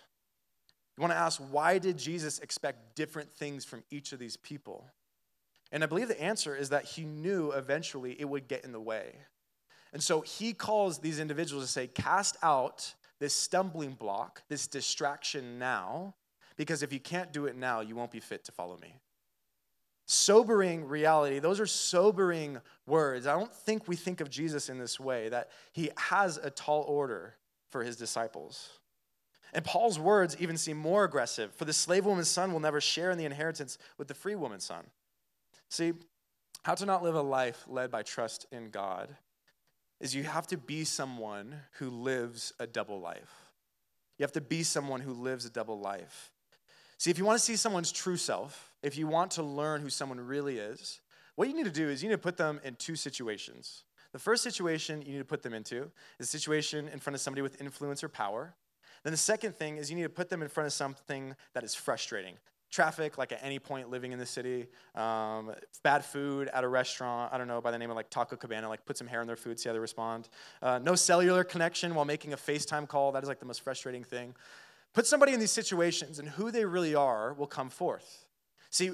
A: You want to ask, why did Jesus expect different things from each of these people? And I believe the answer is that he knew eventually it would get in the way. And so he calls these individuals to say, cast out this stumbling block, this distraction now, because if you can't do it now, you won't be fit to follow me. Sobering reality, those are sobering words. I don't think we think of Jesus in this way, that he has a tall order for his disciples. And Paul's words even seem more aggressive. For the slave woman's son will never share in the inheritance with the free woman's son. See, how to not live a life led by trust in God is you have to be someone who lives a double life. You have to be someone who lives a double life. See, if you want to see someone's true self, if you want to learn who someone really is, what you need to do is you need to put them in two situations. The first situation you need to put them into is a situation in front of somebody with influence or power. Then the second thing is you need to put them in front of something that is frustrating. Traffic, like at any point living in the city, um, bad food at a restaurant, I don't know, by the name of like Taco Cabana, like put some hair in their food, see how they respond. Uh, no cellular connection while making a FaceTime call, that is like the most frustrating thing. Put somebody in these situations, and who they really are will come forth. See,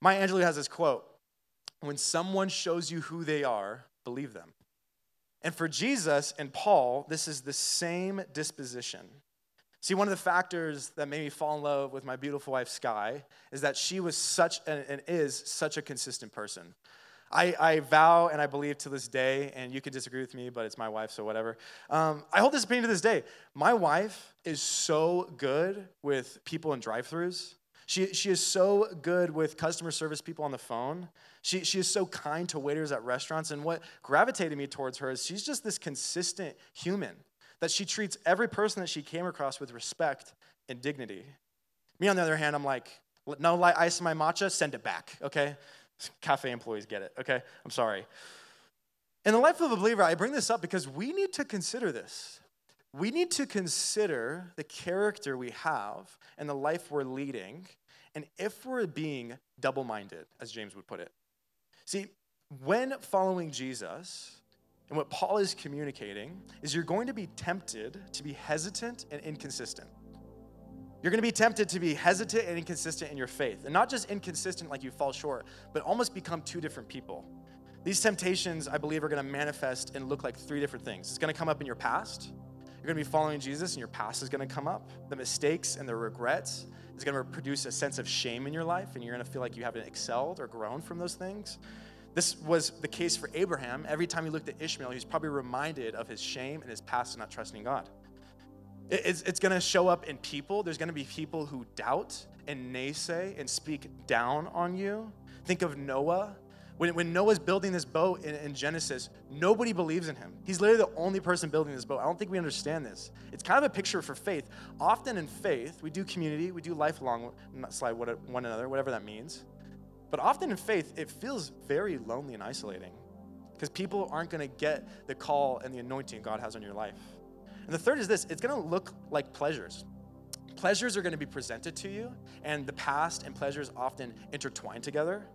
A: Maya Angelou has this quote When someone shows you who they are, believe them. And for Jesus and Paul, this is the same disposition. See, one of the factors that made me fall in love with my beautiful wife, Sky, is that she was such and is such a consistent person. I, I, vow and I believe to this day, and you can disagree with me, but it's my wife, so whatever. Um, I hold this opinion to this day. My wife is so good with people in drive throughs. She, she is so good with customer service people on the phone. She, she is so kind to waiters at restaurants. And what gravitated me towards her is she's just this consistent human that she treats every person that she came across with respect and dignity. Me, on the other hand, I'm like, no light ice in my matcha, send it back, okay? Cafe employees get it, okay? I'm sorry. In the life of a believer, I bring this up because we need to consider this. We need to consider the character we have and the life we're leading, and if we're being double minded, as James would put it. See, when following Jesus, and what Paul is communicating is you're going to be tempted to be hesitant and inconsistent. You're going to be tempted to be hesitant and inconsistent in your faith. And not just inconsistent like you fall short, but almost become two different people. These temptations, I believe, are going to manifest and look like three different things. It's going to come up in your past. You're going to be following Jesus, and your past is going to come up. The mistakes and the regrets is going to produce a sense of shame in your life, and you're going to feel like you haven't excelled or grown from those things. This was the case for Abraham. Every time he looked at Ishmael, he's probably reminded of his shame and his past of not trusting God. It's, it's going to show up in people. There's going to be people who doubt and naysay and speak down on you. Think of Noah. When, when Noah's building this boat in, in, Genesis, nobody believes in him. He's literally the only person building this boat. I don't think we understand this. It's kind of a picture for faith. Often in faith, we do community, we do lifelong, slide one another, whatever that means. But often in faith, it feels very lonely and isolating because people aren't going to get the call and the anointing God has on your life. And the third is this it's to look like pleasures. Pleasures are to be presented to you, and the past and pleasures often intertwine together.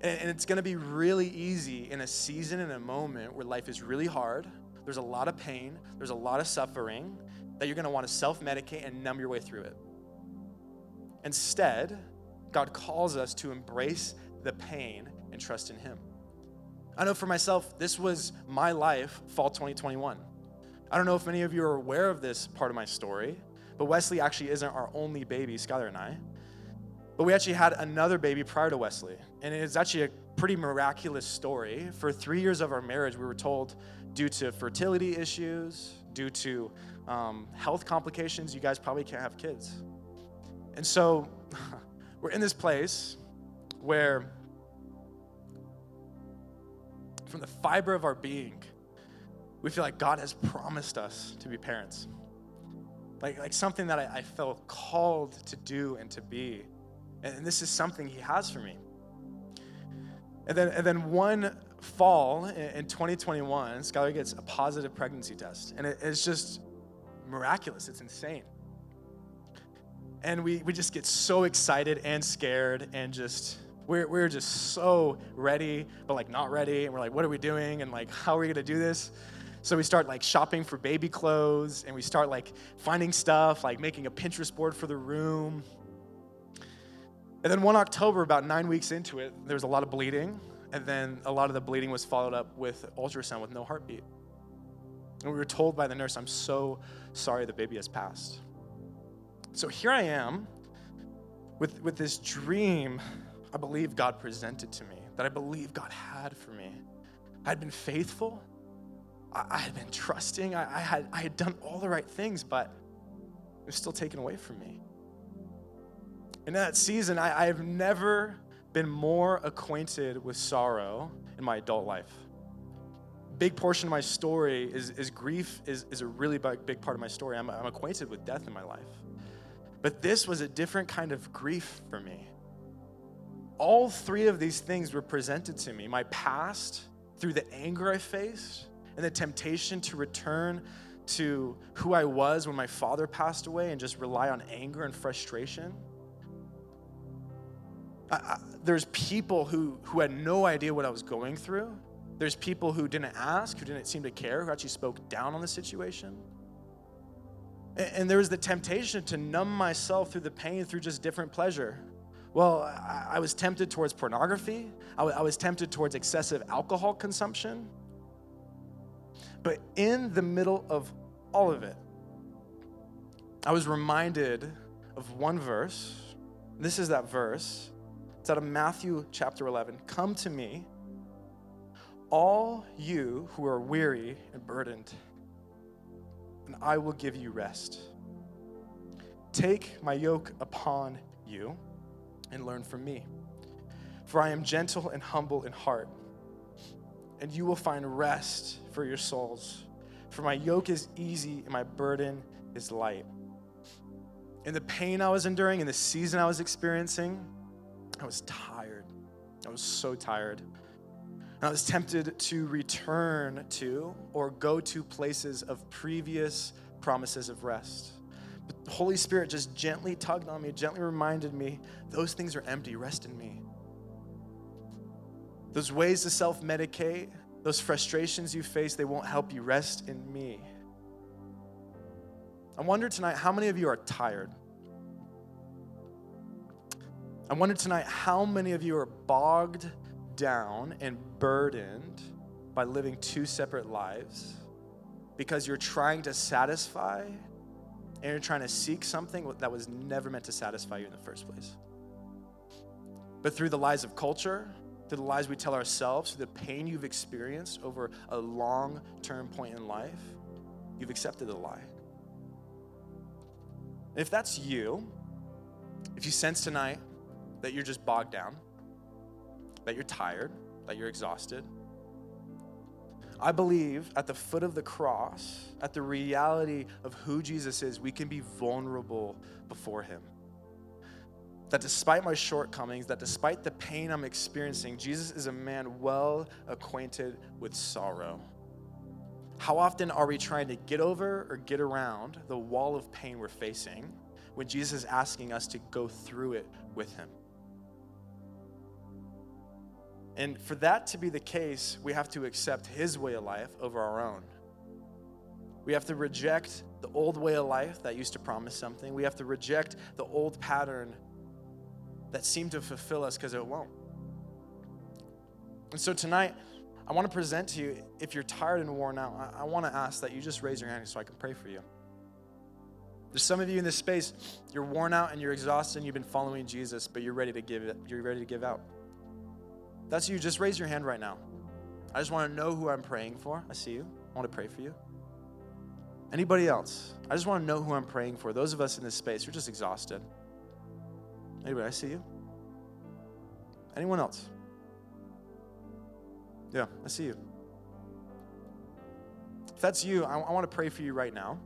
A: And it's to be really easy in a season and a moment where life is really hard, there's a lot of pain, there's a lot of suffering, that you're want to self medicate and numb your way through it. Instead, God calls us to embrace the pain and trust in Him. I know for myself, this was my life, fall 2021. I don't know if many of you are aware of this part of my story, but Wesley actually isn't our only baby, Skylar and I. But we actually had another baby prior to Wesley. And it's actually a pretty miraculous story. For three years of our marriage, we were told due to fertility issues, due to um, health complications, you guys probably can't have kids. And so we're in this place where, from the fiber of our being, we feel like God has promised us to be parents. Like, like something that I, I felt called to do and to be. And, and this is something He has for me. And then, and then one fall in, in 2021, Skylar gets a positive pregnancy test. And it, it's just miraculous. It's insane. And we, we just get so excited and scared and just, we're, we're just so ready, but like not ready. And we're like, what are we doing? And like, how are we going to do this? So we start like shopping for baby clothes and we start like finding stuff, like making a Pinterest board for the room. And then one October, about nine weeks into it, there was a lot of bleeding. And then a lot of the bleeding was followed up with ultrasound with no heartbeat. And we were told by the nurse, I'm so sorry the baby has passed. So here I am with, with this dream I believe God presented to me, that I believe God had for me. I had been faithful, I, had been trusting, I, I, had, I had done all the right things, but it was still taken away from me. In that season, I, I have never been more acquainted with sorrow in my adult life. Big portion of my story is, is grief is, is a really big, part of my story. I'm, I'm acquainted with death in my life. But this was a different kind of grief for me. All three of these things were presented to me my past, through the anger I faced, and the temptation to return to who I was when my father passed away and just rely on anger and frustration. I, I, there's people who, who had no idea what I was going through. There's people who didn't ask, who didn't seem to care, who actually spoke down on the situation. And, and there was the temptation to numb myself through the pain through just different pleasure. Well, I, I was tempted towards pornography, I, was tempted towards excessive alcohol consumption. But in the middle of all of it, I was reminded of one verse. This is that verse. It's out of Matthew chapter 11. Come to me, all you who are weary and burdened, and I will give you rest. Take my yoke upon you and learn from me. For I am gentle and humble in heart and you will find rest for your souls. For my yoke is easy and my burden is light. In the pain I was enduring, in the season I was experiencing, I was tired. I was so tired. And I was tempted to return to or go to places of previous promises of rest. But the Holy Spirit just gently tugged on me, gently reminded me those things are empty. Rest in me those ways to self medicate, those frustrations you face, they won't help you. Rest in me. I wonder tonight how many of you are tired? I wonder tonight how many of you are bogged down and burdened by living two separate lives because you're trying to satisfy and you're trying to seek something that was never meant to satisfy you in the first place. But through the lies of culture, through the lies we tell ourselves, through the pain you've experienced over a long term point in life, you've accepted the lie. If that's you, if you sense tonight that you're just bogged down, that you're tired, that you're exhausted, I believe at the foot of the cross, at the reality of who Jesus is, we can be vulnerable before Him that despite my shortcomings, that despite the pain I'm experiencing, Jesus is a man well acquainted with sorrow. How often are we trying to get over or get around the wall of pain we're facing when Jesus is asking us to go through it with him? And for that to be the case, we have to accept his way of life over our own. We have to reject the old way of life that used to promise something. We have to reject the old pattern that seem to fulfill us because it won't. And so tonight, I want to present to you if you're tired and worn out, I, I want to ask that you just raise your hand so I can pray for you. There's some of you in this space, you're worn out and you're exhausted and you've been following Jesus, but you're ready to give it, you're ready to give out. That's you. Just raise your hand right now. I just want to know who I'm praying for. I see you. I want to pray for you. Anybody else? I just want to know who I'm praying for. Those of us in this space, you're just exhausted. Anybody, I see you. Anyone else? Yeah, I see you. If that's you, I, I want to pray for you right now.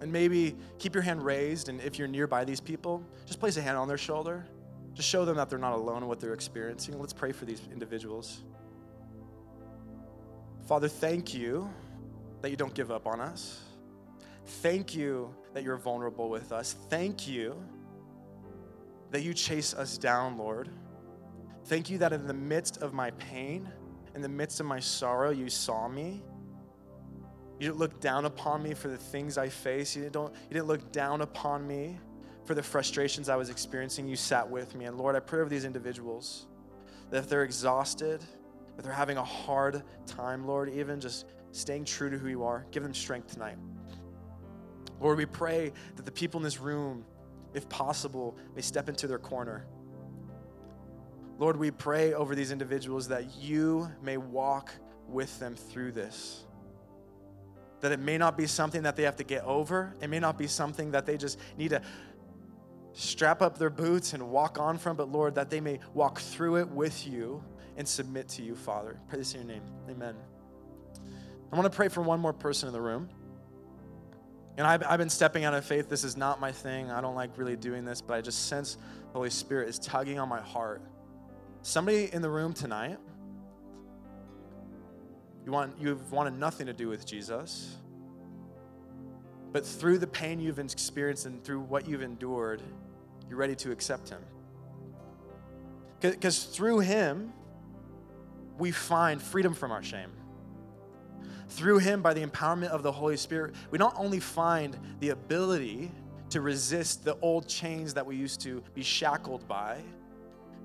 A: And maybe keep your hand raised, and if you're nearby these people, just place a hand on their shoulder. Just show them that they're not alone in what they're experiencing. Let's pray for these individuals. Father, thank you that you don't give up on us. Thank you that you're vulnerable with us. Thank you that you chase us down, Lord. Thank you that in the midst of my pain, in the midst of my sorrow, you saw me. You didn't look down upon me for the things I face. You didn't, you didn't look down upon me for the frustrations I was experiencing. You sat with me. And Lord, I pray over these individuals that if they're exhausted, if they're having a hard time, Lord, even just staying true to who you are, give them strength tonight. Lord, we pray that the people in this room, if possible, may step into their corner. Lord, we pray over these individuals that you may walk with them through this. That it may not be something that they have to get over, it may not be something that they just need to strap up their boots and walk on from, but Lord, that they may walk through it with you and submit to you, Father. Pray this in your name. Amen. I want to pray for one more person in the room. And I've, I've been stepping out of faith. This is not my thing. I don't like really doing this, but I just sense the Holy Spirit is tugging on my heart. Somebody in the room tonight, you want you've wanted nothing to do with Jesus. But through the pain you've experienced and through what you've endured, you're ready to accept him. Because through him, we find freedom from our shame. Through him, by the empowerment of the Holy Spirit, we not only find the ability to resist the old chains that we used to be shackled by,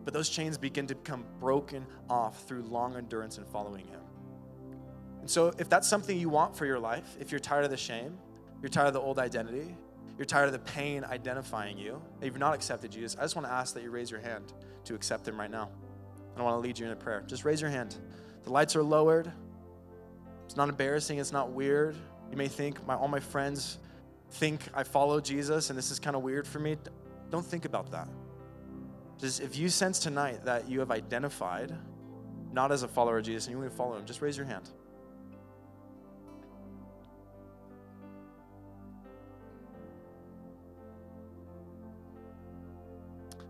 A: but those chains begin to become broken off through long endurance and following him. And so, if that's something you want for your life, if you're tired of the shame, you're tired of the old identity, you're tired of the pain identifying you, that you've not accepted Jesus, I just want to ask that you raise your hand to accept him right now. I want to lead you in a prayer. Just raise your hand. The lights are lowered. It's not embarrassing. It's not weird. You may think my, all my friends think I follow Jesus and this is kind of weird for me. Don't think about that. Just if you sense tonight that you have identified not as a follower of Jesus and you want to follow him, just raise your hand.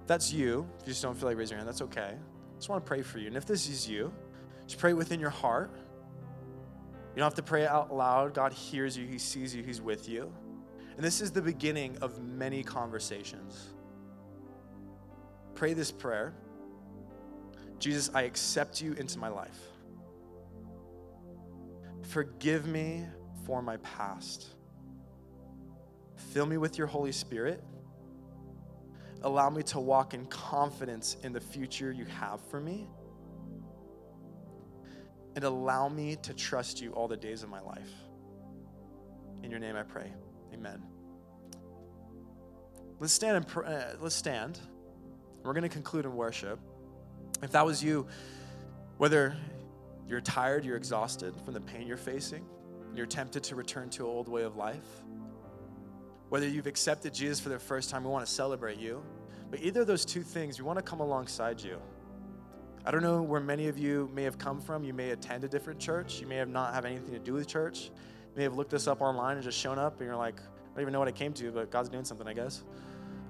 A: that's you, if you just don't feel like raising your hand, that's okay. I just want to pray for you. And if this is you, just pray within your heart. You don't have to pray out loud. God hears you, He sees you, He's with you. And this is the beginning of many conversations. Pray this prayer Jesus, I accept you into my life. Forgive me for my past. Fill me with your Holy Spirit Allow me to walk in confidence in the future you have for me. And allow me to trust you all the days of my life. In your name I pray. Amen. Let's stand and pr- uh, let's stand. We're going to conclude in worship. If that was you, whether you're tired, you're exhausted from the pain you're facing, you're tempted to return to an old way of life, whether you've accepted Jesus for the first time, we want to celebrate you. But either of those two things, we want to come alongside you. I don't know where many of you may have come from. You may attend a different church. You may have not have anything to do with church. You may have looked this up online and just shown up and you're like, I don't even know what I came to, but God's doing something, I guess.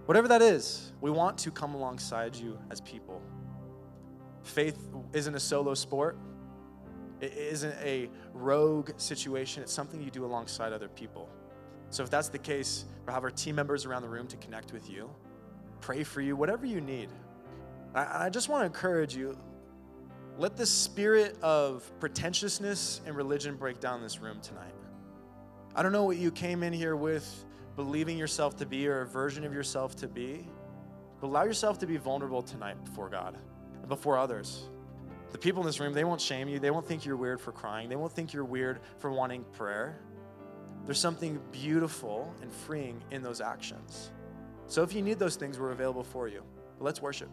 A: Whatever that is, we want to come alongside you as people. Faith isn't a solo sport. It isn't a rogue situation. It's something you do alongside other people. So if that's the case, we'll have our team members around the room to connect with you, pray for you, whatever you need. I, I just want to encourage you let the spirit of pretentiousness and religion break down this room tonight. I don't know what you came in here with believing yourself to be or a version of yourself to be, but allow yourself to be vulnerable tonight before God and before others. The people in this room, they won't shame you. They won't think you're weird for crying. They won't think you're weird for wanting prayer. There's something beautiful and freeing in those actions. So if you need those things, we're available for you. Let's worship.